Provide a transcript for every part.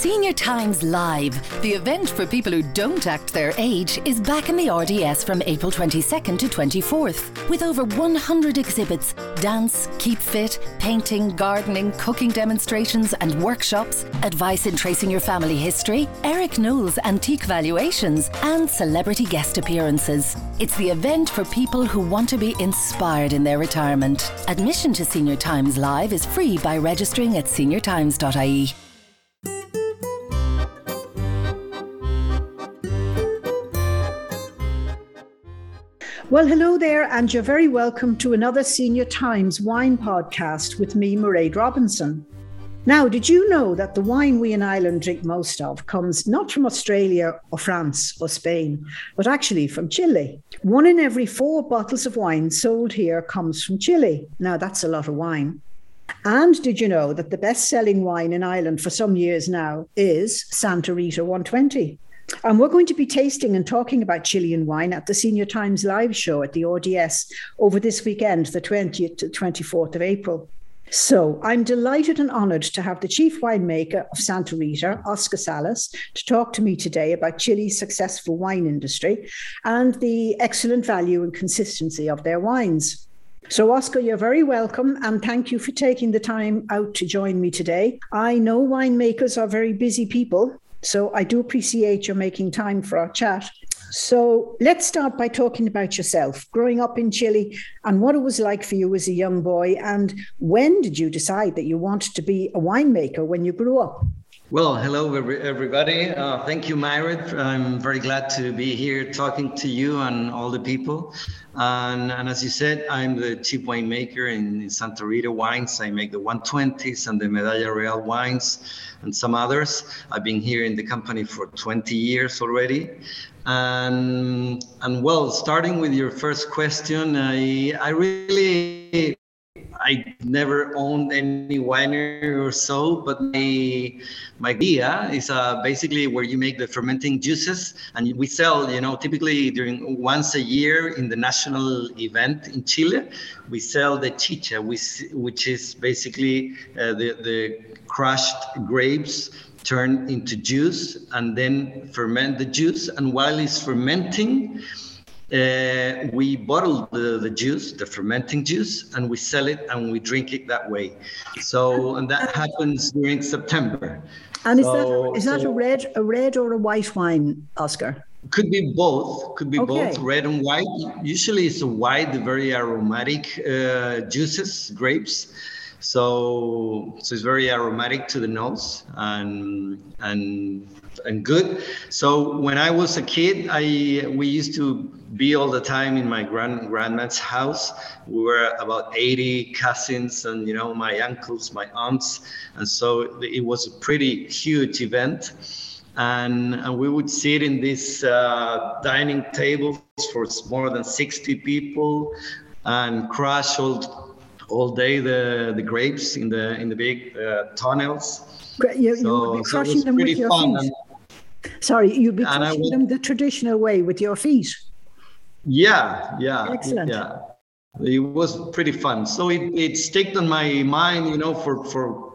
Senior Times Live, the event for people who don't act their age, is back in the RDS from April 22nd to 24th. With over 100 exhibits, dance, keep fit, painting, gardening, cooking demonstrations, and workshops, advice in tracing your family history, Eric Knowles antique valuations, and celebrity guest appearances. It's the event for people who want to be inspired in their retirement. Admission to Senior Times Live is free by registering at seniortimes.ie. Well, hello there, and you're very welcome to another Senior Times wine podcast with me, Mairead Robinson. Now, did you know that the wine we in Ireland drink most of comes not from Australia or France or Spain, but actually from Chile? One in every four bottles of wine sold here comes from Chile. Now, that's a lot of wine. And did you know that the best selling wine in Ireland for some years now is Santa Rita 120? And we're going to be tasting and talking about Chilean wine at the Senior Times live show at the RDS over this weekend, the 20th to 24th of April. So I'm delighted and honoured to have the chief winemaker of Santa Rita, Oscar Salas, to talk to me today about Chile's successful wine industry and the excellent value and consistency of their wines. So, Oscar, you're very welcome and thank you for taking the time out to join me today. I know winemakers are very busy people, so I do appreciate your making time for our chat. So let's start by talking about yourself, growing up in Chile, and what it was like for you as a young boy. And when did you decide that you wanted to be a winemaker when you grew up? Well, hello, everybody. Uh, thank you, Mairead. I'm very glad to be here talking to you and all the people. And, and as you said, I'm the chief winemaker in, in Santa Rita Wines. I make the 120s and the Medalla Real wines and some others. I've been here in the company for 20 years already. And, and well, starting with your first question, I, I really I never owned any winery or so, but my my idea is uh, basically where you make the fermenting juices, and we sell. You know, typically during once a year in the national event in Chile, we sell the chicha, which which is basically uh, the the crushed grapes turned into juice and then ferment the juice. And while it's fermenting, uh, we bottle the, the juice, the fermenting juice, and we sell it and we drink it that way. So, and that happens during September. And so, is that is that so, a red a red or a white wine, Oscar? Could be both. Could be okay. both, red and white. Usually, it's a white, very aromatic uh, juices, grapes. So, so it's very aromatic to the nose and and and good. So when I was a kid, I we used to be all the time in my grand grandma's house. We were about 80 cousins and you know my uncles, my aunts, and so it was a pretty huge event. And, and we would sit in these uh, dining tables for more than 60 people and crush all all day the the grapes in the in the big uh, tunnels. You, so, you would be crushing so them with your feet. And, Sorry, you'd be crushing would, them the traditional way with your feet. Yeah, yeah, excellent. Yeah, it was pretty fun. So it it stuck on my mind, you know, for for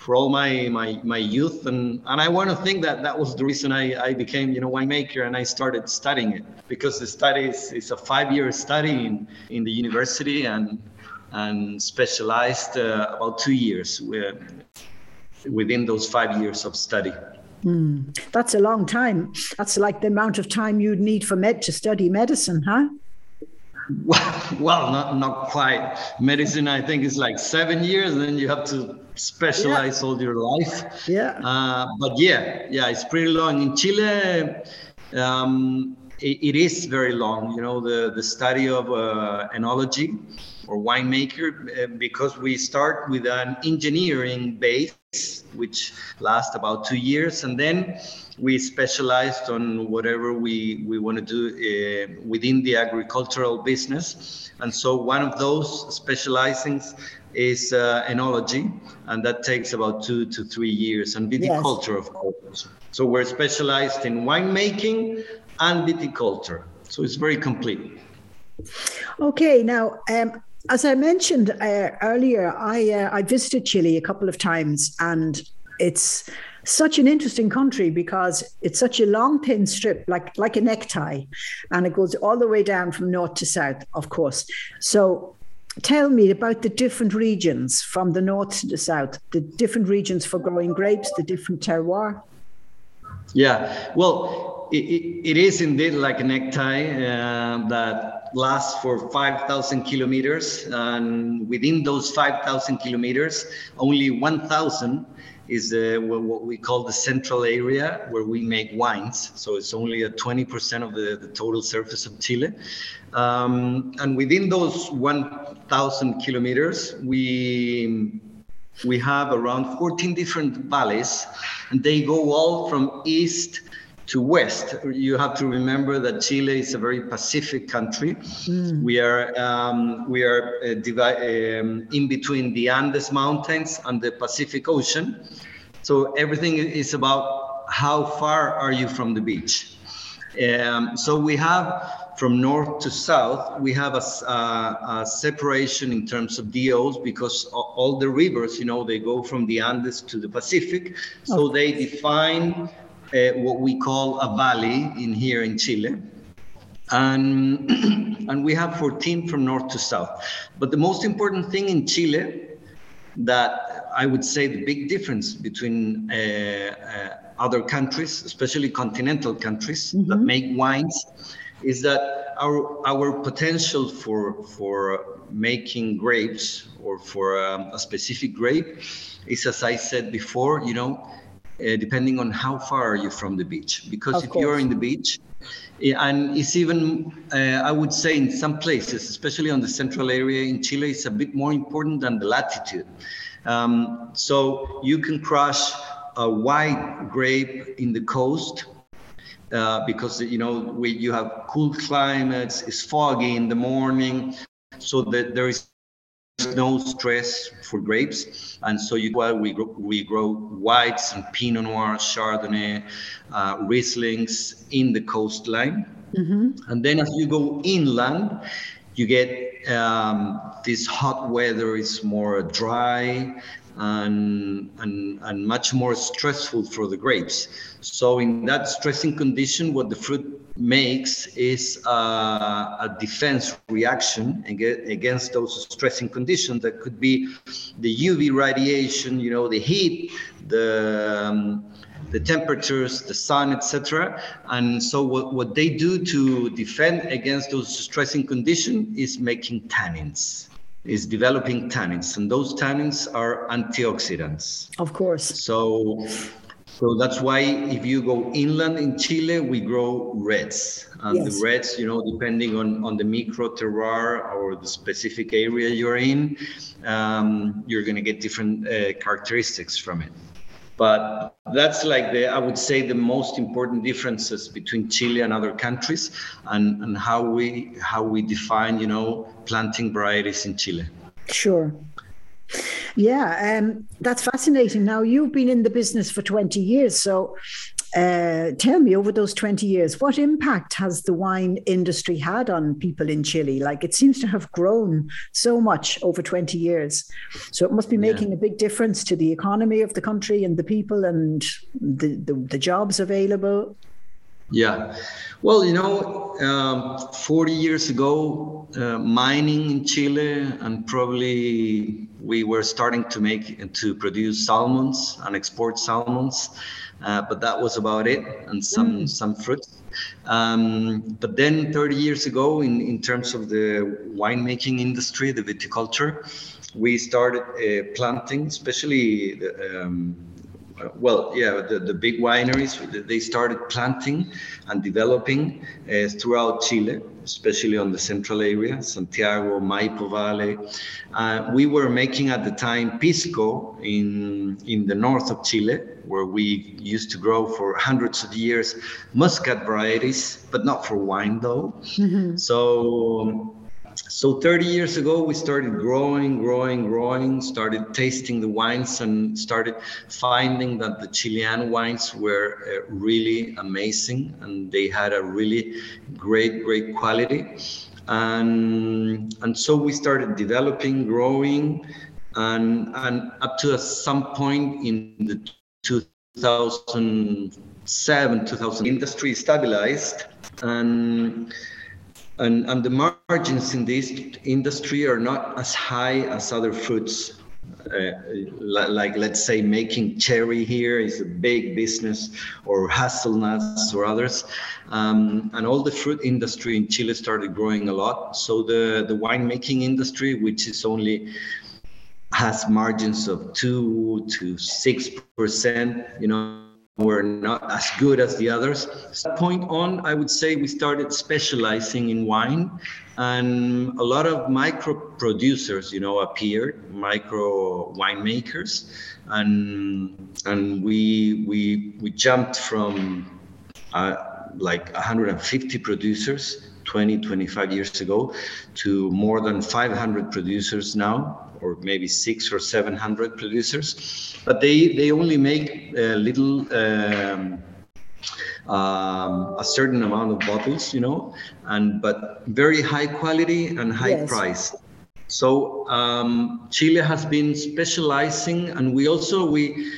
for all my my my youth and and I want to think that that was the reason I I became you know winemaker and I started studying it because the study is, is a five year study in in the university and and specialized uh, about two years within those five years of study. Mm, that's a long time. That's like the amount of time you'd need for med to study medicine, huh? Well, well, not not quite. Medicine, I think, is like seven years, and then you have to specialize yeah. all your life. Yeah. Uh, but yeah, yeah, it's pretty long. In Chile, um, it, it is very long. You know, the the study of uh, enology or winemaker uh, because we start with an engineering base, which lasts about two years, and then we specialized on whatever we, we want to do uh, within the agricultural business. And so one of those specializings is uh, enology, and that takes about two to three years, and viticulture, yes. of course. So we're specialized in winemaking and viticulture. So it's very complete. Okay, now um, as I mentioned uh, earlier, I uh, I visited Chile a couple of times, and it's such an interesting country because it's such a long thin strip like like a necktie and it goes all the way down from north to south of course. So tell me about the different regions from the north to the south the different regions for growing grapes the different terroir. Yeah well it, it, is indeed like a necktie uh, that lasts for 5,000 kilometers. And within those 5,000 kilometers, only 1,000 is uh, what we call the central area where we make wines. So it's only a 20% of the, the total surface of Chile. Um, and within those 1,000 kilometers, we we have around 14 different valleys, and they go all from east to west. You have to remember that Chile is a very Pacific country. Mm. We are um, we are uh, divi- um, in between the Andes Mountains and the Pacific Ocean. So everything is about how far are you from the beach. Um, so we have from north to south, we have a, a, a, separation in terms of DOs because all the rivers, you know, they go from the Andes to the Pacific. So okay. they define uh, what we call a valley in here in Chile. And, and we have 14 from north to south. But the most important thing in Chile that I would say the big difference between uh, uh, other countries, especially continental countries mm-hmm. that make wines, is that our our potential for for making grapes or for um, a specific grape is, as I said before, you know, uh, depending on how far you are you from the beach. Because of if course. you're in the beach, and it's even, uh, I would say, in some places, especially on the central area in Chile, it's a bit more important than the latitude. Um, so you can crush a white grape in the coast uh, because you know we, you have cool climates, it's foggy in the morning, so that there is no stress for grapes. And so you, well, we, grow, we grow whites and Pinot Noir, Chardonnay, uh, Rieslings in the coastline. Mm-hmm. And then as you go inland, you get um, this hot weather is more dry and, and, and much more stressful for the grapes. So in that stressing condition, what the fruit makes is uh, a defense reaction against those stressing conditions that could be the UV radiation, you know, the heat, the um, the temperatures, the sun, etc. And so what, what they do to defend against those stressing conditions is making tannins is developing tannins, and those tannins are antioxidants. Of course. So, so that's why if you go inland in Chile, we grow reds, and yes. the reds, you know, depending on on the micro terroir or the specific area you're in, um, you're going to get different uh, characteristics from it. But that's like the, I would say, the most important differences between Chile and other countries, and, and how we how we define, you know, planting varieties in Chile. Sure. Yeah, um, that's fascinating. Now, you've been in the business for 20 years. So, uh, tell me, over those 20 years, what impact has the wine industry had on people in Chile? Like it seems to have grown so much over 20 years. So it must be making yeah. a big difference to the economy of the country and the people and the, the, the jobs available. Yeah. Well, you know, um, 40 years ago, uh, mining in Chile, and probably we were starting to make to produce salmons and export salmons uh, but that was about it, and some mm. some fruit. Um, but then 30 years ago, in, in terms of the winemaking industry, the viticulture, we started uh, planting, especially the, um, well, yeah, the, the big wineries, they started planting and developing uh, throughout Chile, especially on the central area, Santiago, Maipo Valley. Uh, we were making at the time pisco in, in the north of Chile, where we used to grow for hundreds of years muscat varieties, but not for wine though. Mm-hmm. So so 30 years ago we started growing growing growing started tasting the wines and started finding that the chilean wines were uh, really amazing and they had a really great great quality. And and so we started developing growing and and up to some point in the 2007, 2000, industry stabilized and and, and the margins in this industry are not as high as other fruits. Uh, like let's say making cherry here is a big business or hazelnuts or others um, and all the fruit industry in chile started growing a lot so the the winemaking industry which is only has margins of two to six percent you know were not as good as the others. Point on, I would say we started specializing in wine, and a lot of micro producers, you know, appeared, micro winemakers, and and we we we jumped from uh, like 150 producers 20, 25 years ago to more than 500 producers now or maybe six or seven hundred producers, but they they only make a little. Um, um, a certain amount of bottles, you know, and but very high quality and high yes. price. So um, Chile has been specializing, and we also we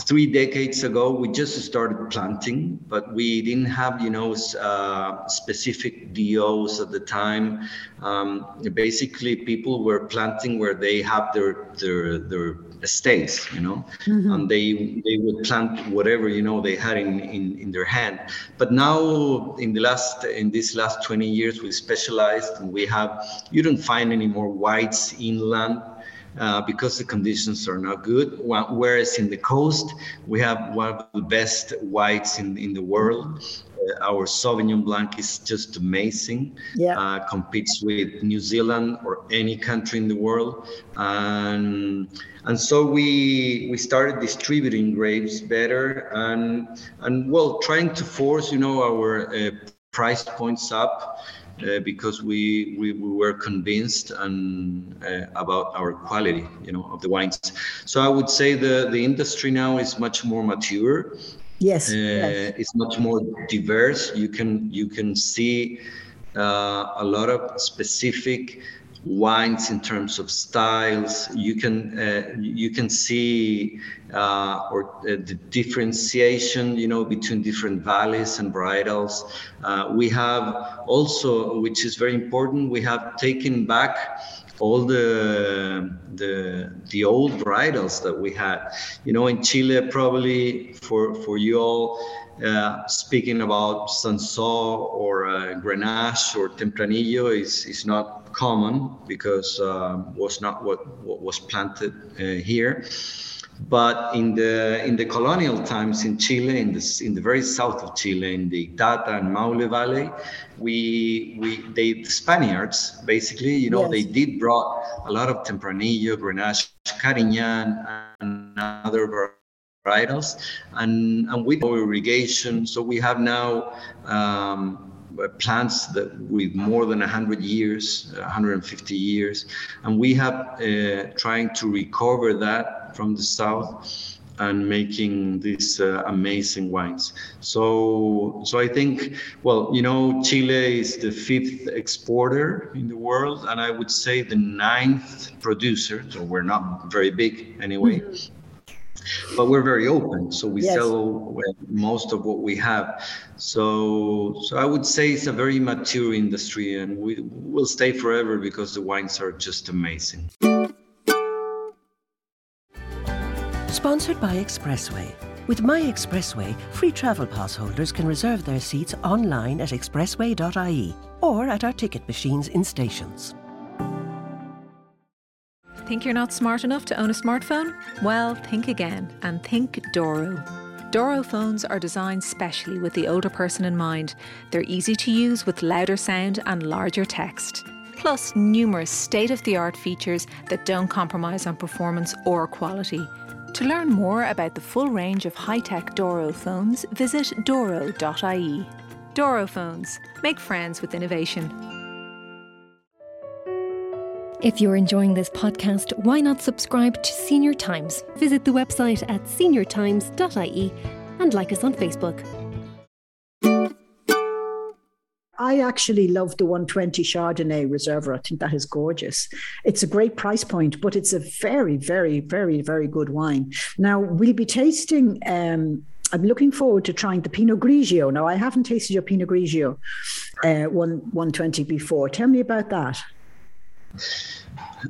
three decades ago we just started planting but we didn't have you know uh, specific DOs at the time. Um, basically people were planting where they have their their their estates you know? Mm-hmm. and they they would plant whatever you know they had in, in in their hand. But now in the last in these last 20 years we specialized and we have you don't find any more whites inland uh, because the conditions are not good. Whereas in the coast, we have one of the best whites in, in the world. Uh, our Sauvignon Blanc is just amazing. Yeah. Uh, competes with New Zealand or any country in the world. And, and so we we started distributing grapes better and and well trying to force you know our uh, price points up uh, because we, we, we were convinced and uh, about our quality, you know, of the wines. So I would say the the industry now is much more mature. Yes, uh, yes. it's much more diverse. You can you can see uh, a lot of specific wines in terms of styles. You can uh, you can see uh, or uh, the differentiation, you know, between different valleys and varietals. Uh, we have also, which is very important, we have taken back all the the the old varietals that we had. You know, in Chile, probably for for you all. Uh, speaking about Cinsault or uh, Grenache or Tempranillo is, is not common because um, was not what, what was planted uh, here. But in the in the colonial times in Chile, in the in the very south of Chile, in the Itata and Maule Valley, we we they the Spaniards basically, you know, yes. they did brought a lot of Tempranillo, Grenache, Carignan, and other varietals, and and with irrigation, so we have now. Um, plants that with more than 100 years 150 years and we have uh, trying to recover that from the south and making these uh, amazing wines. So, so I think, well, you know, Chile is the fifth exporter in the world, and I would say the ninth producer. So we're not very big anyway. Mm-hmm. But we're very open, so we yes. sell most of what we have. So, so I would say it's a very mature industry, and we will stay forever because the wines are just amazing. Sponsored by Expressway. With My Expressway, free travel pass holders can reserve their seats online at expressway.ie or at our ticket machines in stations. Think you're not smart enough to own a smartphone? Well, think again and think Doro. Doro phones are designed specially with the older person in mind. They're easy to use with louder sound and larger text. Plus, numerous state of the art features that don't compromise on performance or quality. To learn more about the full range of high tech Doro phones, visit doro.ie. Doro phones. Make friends with innovation. If you're enjoying this podcast, why not subscribe to Senior Times? Visit the website at seniortimes.ie and like us on Facebook. I actually love the 120 Chardonnay Reserve. I think that is gorgeous. It's a great price point, but it's a very, very, very, very good wine. Now we'll be tasting. Um, I'm looking forward to trying the Pinot Grigio. Now I haven't tasted your Pinot Grigio uh, one 120 before. Tell me about that.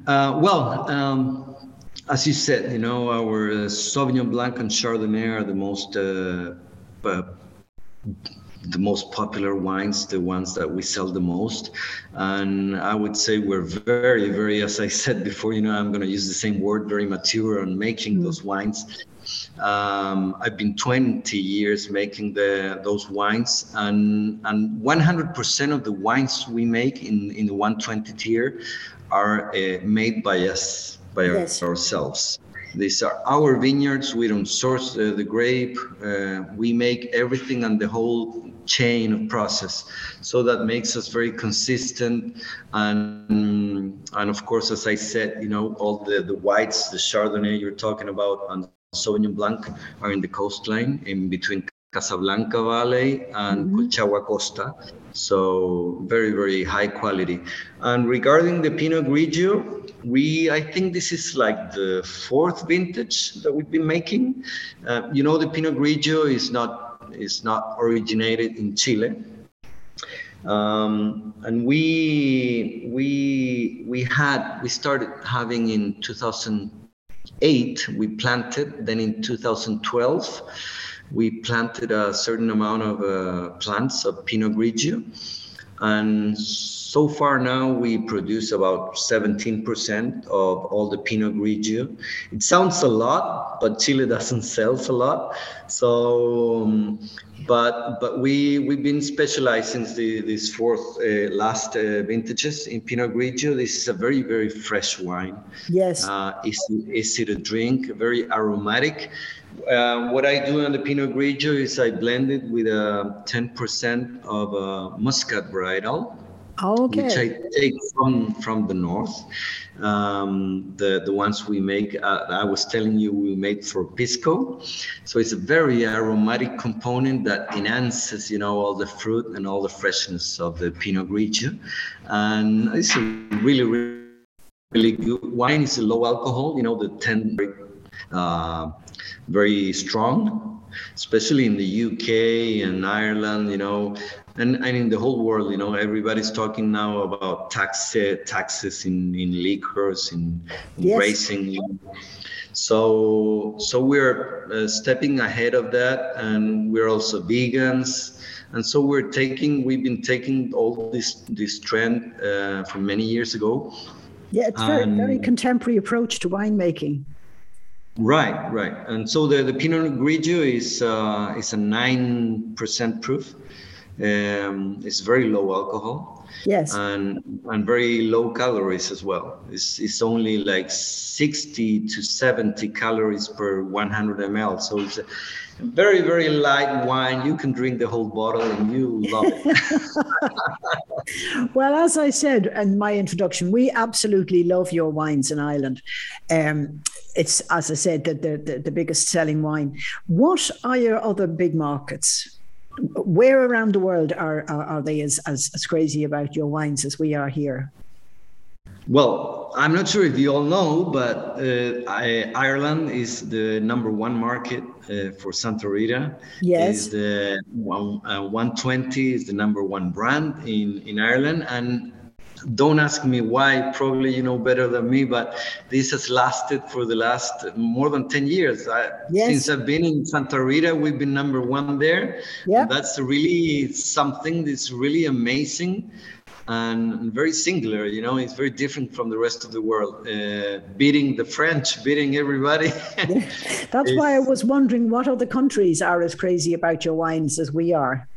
Uh, well, um, as you said, you know, our uh, Sauvignon Blanc and Chardonnay are the most uh, the most popular wines, the ones that we sell the most. And I would say we're very, very, as I said before, you know, I'm going to use the same word, very mature on making mm. those wines. Um, I've been 20 years making the those wines, and and 100% of the wines we make in in the 120 tier are uh, made by us, by yes. our, ourselves. These are our vineyards. We don't source uh, the grape. Uh, we make everything and the whole chain of process. So that makes us very consistent. And and of course, as I said, you know, all the, the whites, the Chardonnay you're talking about, and Sauvignon Blanc are in the coastline in between Casablanca Valley and mm-hmm. Colchagua Costa. So very, very high quality. And regarding the Pinot Grigio, we, I think this is like the fourth vintage that we've been making. Uh, you know, the Pinot Grigio is not is not originated in Chile. Um, and we we we had we started having in 2008 we planted then in 2012 we planted a certain amount of uh, plants of Pinot Grigio and so far now we produce about 17% of all the Pinot Grigio. It sounds a lot, but Chile doesn't sell a lot. So, um, but but we we've been specialized since the, this fourth uh, last uh, vintages in Pinot Grigio. This is a very very fresh wine. Yes. Uh, easy, easy to drink, very aromatic. Uh, what I do on the Pinot Grigio is I blend it with a 10% of a muscat varietal, okay. which I take from from the north. Um, the the ones we make, uh, I was telling you, we made for pisco, so it's a very aromatic component that enhances, you know, all the fruit and all the freshness of the Pinot Grigio, and it's a really really really good wine. It's a low alcohol, you know, the 10. Uh, very strong, especially in the UK and Ireland, you know, and, and in the whole world, you know, everybody's talking now about tax taxes in, in liquors, in, in yes. racing. So so we're uh, stepping ahead of that, and we're also vegans. And so we're taking, we've been taking all this this trend uh, from many years ago. Yeah, it's very very contemporary approach to winemaking. Right, right. And so the, the Pinot Grigio is uh, is a nine percent proof. Um, it's very low alcohol. Yes. And and very low calories as well. It's it's only like sixty to seventy calories per one hundred ml. So it's a very very light wine. You can drink the whole bottle and you love it. well, as I said in my introduction, we absolutely love your wines in Ireland. Um, it's as I said, the, the, the biggest selling wine. What are your other big markets? Where around the world are are, are they as, as as crazy about your wines as we are here? Well, I'm not sure if you all know, but uh, I, Ireland is the number one market uh, for Santa Rita. Yes. Is the one, uh, 120 is the number one brand in, in Ireland, and don't ask me why probably you know better than me but this has lasted for the last more than 10 years. I, yes. since i've been in santa rita we've been number one there. Yeah. That's really something that's really amazing and very singular you know it's very different from the rest of the world. Uh, beating the french beating everybody. That's why i was wondering what other countries are as crazy about your wines as we are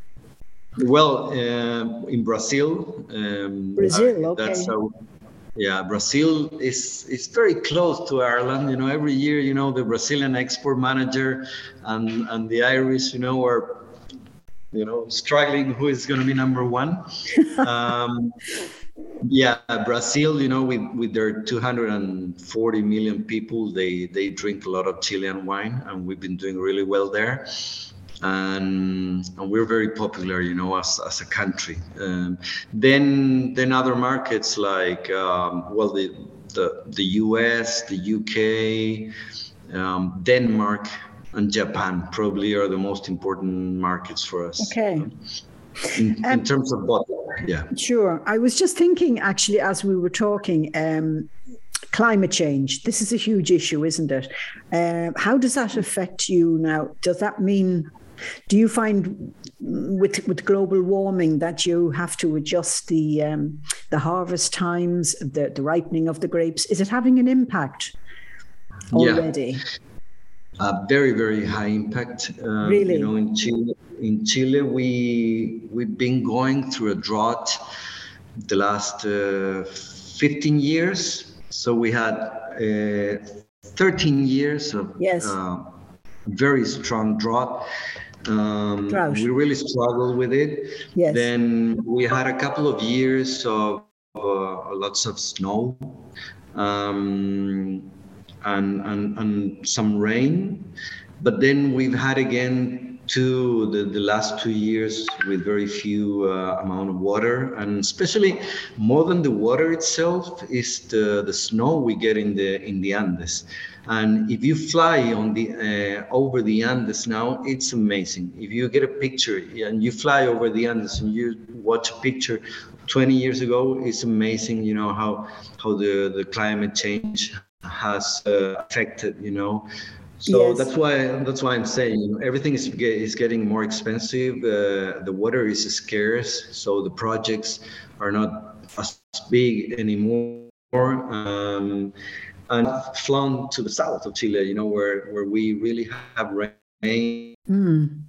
well, uh, in Brazil. Um, Brazil, okay. That's how, yeah, Brazil is is very close to Ireland. You know, every year, you know, the Brazilian export manager and and the Irish, you know, are you know struggling who is going to be number one. um, yeah, Brazil, you know, with, with their 240 million people, they they drink a lot of Chilean wine, and we've been doing really well there. And, and we're very popular, you know, as, as a country. Um, then then other markets like um, well the, the the U.S., the U.K., um, Denmark, and Japan probably are the most important markets for us. Okay. In, in um, terms of bottle, yeah. Sure. I was just thinking actually as we were talking. Um, climate change. This is a huge issue, isn't it? Uh, how does that affect you now? Does that mean do you find with with global warming that you have to adjust the um, the harvest times, the the ripening of the grapes? Is it having an impact already? Yeah. A very very high impact. Uh, really, you know, in Chile, in Chile, we we've been going through a drought the last uh, 15 years. So we had uh, 13 years of yes. Uh, very strong drought um, we really struggled with it. Yes. Then we had a couple of years of uh, lots of snow um, and, and, and some rain. But then we've had again two the, the last two years with very few uh, amount of water and especially more than the water itself is the, the snow we get in the in the Andes and if you fly on the uh, over the Andes now, it's amazing. If you get a picture and you fly over the Andes and you watch a picture 20 years ago, it's amazing. You know how how the the climate change has uh, affected. You know. So yes. that's why that's why I'm saying you know, everything is is getting more expensive. Uh, the water is scarce, so the projects are not as big anymore. Um, and flown to the south of Chile, you know, where, where we really have rain. Mm.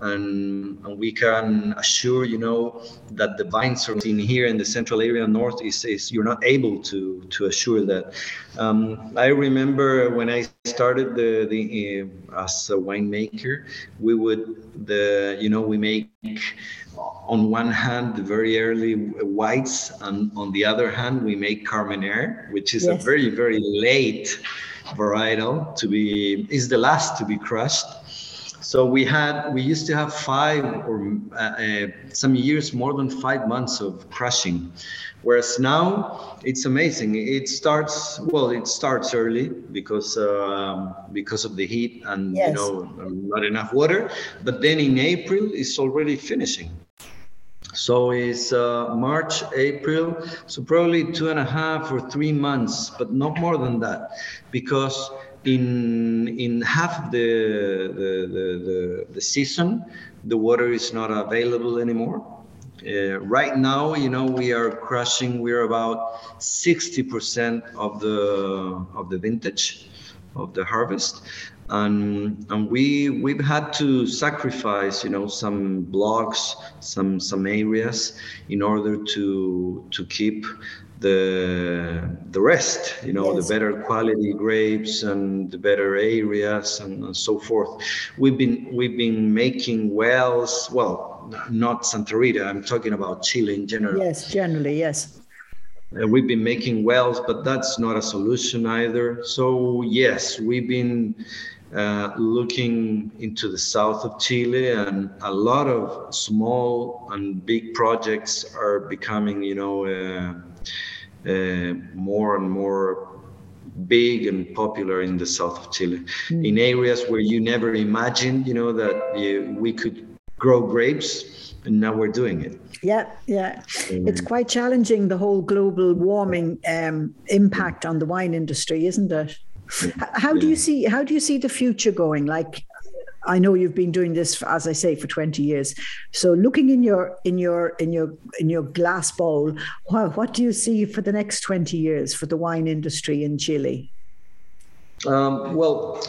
And, and we can assure, you know, that the vines are in here in the central area north is, is you're not able to to assure that. Um, I remember when I started the the uh, as a winemaker, we would the you know we make on one hand the very early whites and on the other hand we make carmenere which is yes. a very very late varietal to be is the last to be crushed so we had we used to have five or uh, uh, some years more than five months of crushing. Whereas now it's amazing. It starts well it starts early because um, because of the heat and yes. you know not enough water. But then in april it's already finishing. So it's uh, March, April, so probably two and a half or three months, but not more than that, because in in half the the, the, the, the season, the water is not available anymore. Uh, right now, you know, we are crushing. We're about 60% of the of the vintage of the harvest, and and we we've had to sacrifice you know some blocks some some areas in order to to keep the the rest you know yes. the better quality grapes and the better areas and, and, so forth. We've been we've been making wells well not santa rita i'm talking about chile in general. Yes generally yes. Uh, we've been making wells but that's not a solution either. So yes we've been uh, looking into the south of Chile, and a lot of small and big projects are becoming, you know, uh, uh, more and more big and popular in the south of Chile, mm. in areas where you never imagined, you know, that you, we could grow grapes, and now we're doing it. Yeah, yeah. Um, it's quite challenging, the whole global warming um, impact on the wine industry, isn't it? How do you see how do you see the future going? Like I know you've been doing this, as I say, for 20 years. So looking in your in your in your in your glass bowl, what, what do you see for the next 20 years for the wine industry in Chile? Um, well,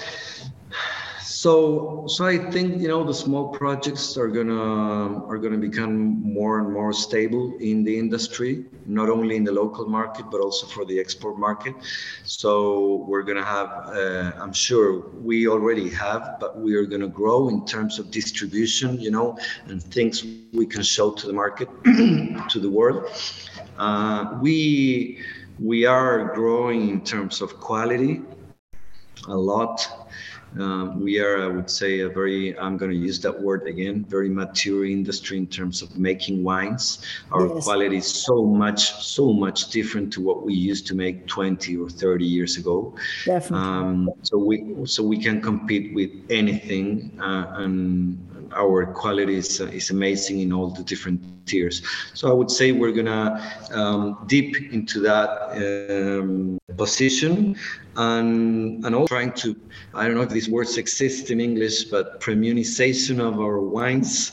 so, so I think you know the small projects are gonna are gonna become more and more stable in the industry, not only in the local market but also for the export market. So we're gonna have, uh, I'm sure we already have, but we are gonna grow in terms of distribution, you know, and things we can show to the market, to the world. Uh, we we are growing in terms of quality a lot Um, we are, I would say, a very, I'm going to use that word again, very mature industry in terms of making wines. Our yes. quality is so much, so much different to what we used to make 20 or 30 years ago. Definitely. Um, so we, so we can compete with anything, uh, and our quality is, uh, is amazing in all the different tiers. So I would say we're gonna um, deep into that um, position and and also trying to I don't know if these words exist in English, but premiumization of our wines.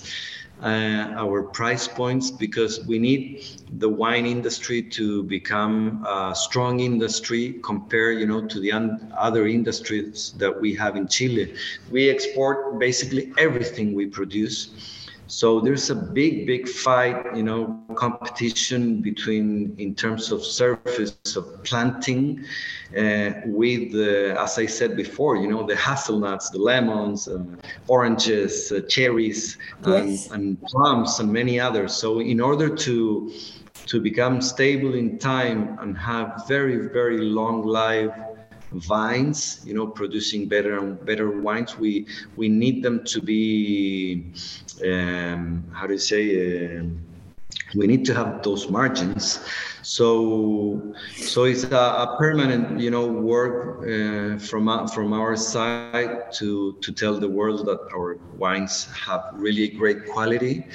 Uh, our price points because we need the wine industry to become a strong industry compared you know to the other industries that we have in Chile. We export basically everything we produce so there's a big, big fight, you know, competition between in terms of surface of planting uh, with, uh, as I said before, you know, the hazelnuts, the lemons, uh, oranges, uh, cherries, yes. and, and plums, and many others. So in order to to become stable in time and have very, very long life vines, you know, producing better and better wines. We we need them to be, um, how do you say? Uh, we need to have those margins. So so it's a, a permanent you know work uh, from uh, from our side to to tell the world that our wines have really great quality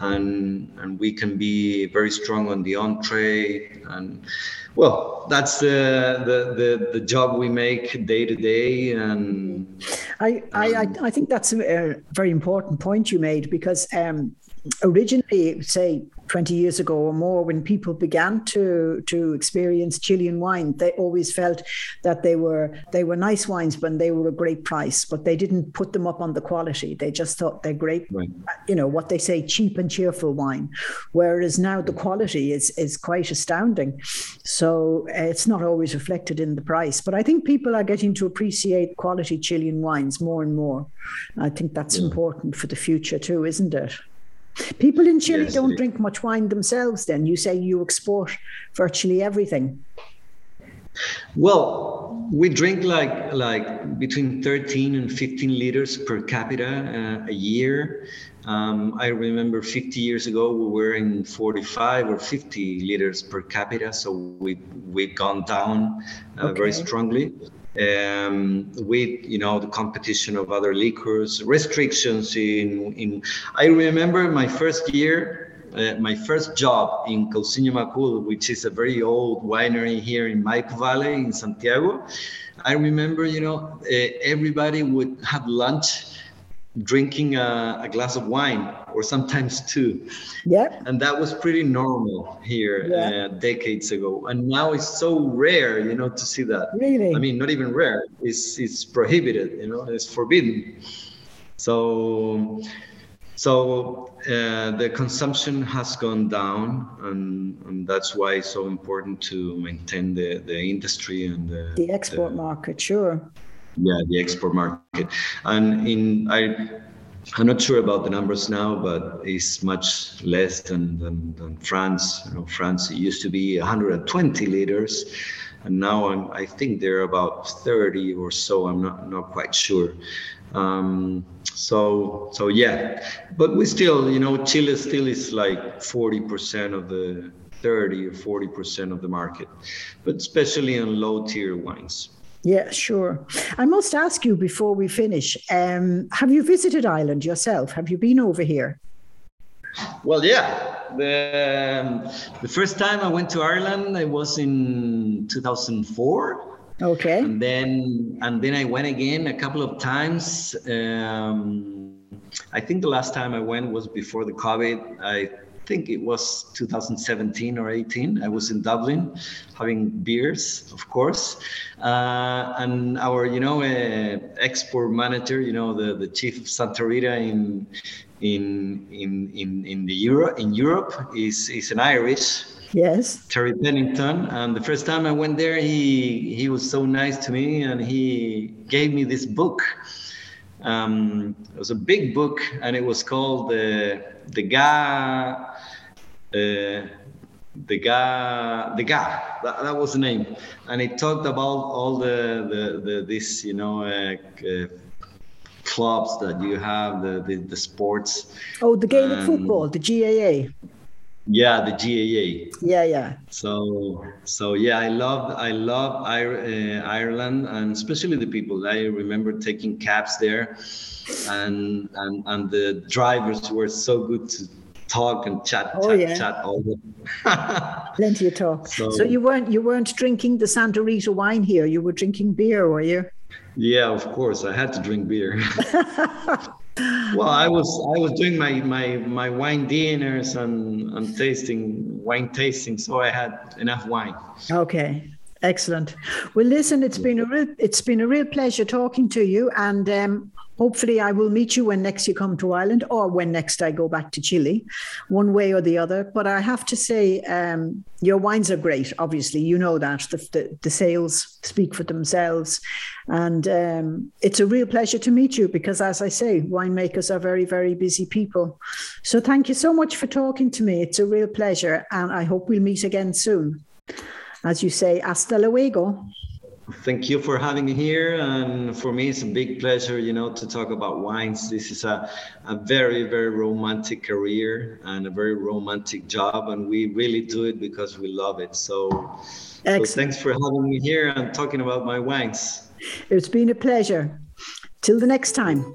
and and we can be very strong on the on trade and well that's the, the the the job we make day to day and I, I i think that's a very important point you made because um originally say 20 years ago or more, when people began to to experience Chilean wine, they always felt that they were they were nice wines, but they were a great price. But they didn't put them up on the quality. They just thought they're great, right. you know, what they say, cheap and cheerful wine. Whereas now the quality is is quite astounding. So uh, it's not always reflected in the price. But I think people are getting to appreciate quality Chilean wines more and more. I think that's yeah. important for the future too, isn't it? People in Chile yes, don't drink much wine themselves, then. You say you export virtually everything. Well, we drink like like between 13 and 15 liters per capita uh, a year. Um, I remember 50 years ago we were in 45 or 50 liters per capita, so we we've gone down uh, okay. very strongly um, with you know the competition of other liquors, restrictions in in. I remember my first year. Uh, my first job in Cousiño Macul, which is a very old winery here in Maipo Valley in Santiago, I remember, you know, uh, everybody would have lunch drinking a, a, glass of wine or sometimes two. Yeah. And that was pretty normal here yeah. uh, decades ago. And now it's so rare, you know, to see that. Really? I mean, not even rare. It's it's prohibited. You know, it's forbidden. So. So uh, the consumption has gone down, and, and, that's why it's so important to maintain the, the industry and the, the export the, market. Sure yeah the export market. And in i i'm not sure about the numbers now but it's much less than than, than france. You know france used to be 120 liters and now I'm, i think they're about 30 or so i'm not not quite sure. Um, so so yeah but we still you know chile still is like 40% of the 30 or 40% of the market but especially on low tier wines yeah, sure. I must ask you before we finish um, have you visited Ireland yourself? Have you been over here? Well, yeah. The, um, the first time I went to Ireland, I was in 2004. Okay. And then and then I went again a couple of times. Um, I think the last time I went was before the COVID. I think it was 2017 or 18. I was in Dublin having beers, of course. Uh, and our, you know, uh, export manager, you know, the, the chief of Santa Rita in, in, in, in, in the Euro, in Europe is, is an Irish. Yes. Terry Pennington. And the first time I went there, he, he was so nice to me and he gave me this book. Um, it was a big book and it was called the uh, the guy uh, the guy the guy that, that, was the name and it talked about all the the, the this you know uh, uh, clubs that you have, the the, the sports. Oh, the Gaelic um, football, the GAA. Yeah, the GAA. Yeah, yeah. So, so yeah, I love, I love uh, Ireland, and especially the people. I remember taking cabs there, and and and the drivers were so good to talk and chat, oh, chat, yeah. chat all the. Plenty of talk. So, so you weren't you weren't drinking the Santa Rita wine here. You were drinking beer, were you? Yeah, of course. I had to drink beer. well, I was I was doing my my my wine dinners and and tasting wine tasting, so I had enough wine. Okay, excellent. Well, listen, it's been a real it's been a real pleasure talking to you, and um, hopefully I will meet you when next you come to Ireland or when next I go back to Chile, one way or the other. But I have to say, um, your wines are great. Obviously, you know that the, the, the sales speak for themselves, and um, it's a real pleasure to meet you because, as I say, winemakers are very, very busy people. So thank you so much for talking to me. It's a real pleasure, and I hope we'll meet again soon. As you say, hasta luego. Thank you for having me here. And for me, it's a big pleasure, you know, to talk about wines. This is a, a very, very romantic career and a very romantic job. And we really do it because we love it. So, so thanks for having me here and talking about my wines. It's been a pleasure. Till the next time.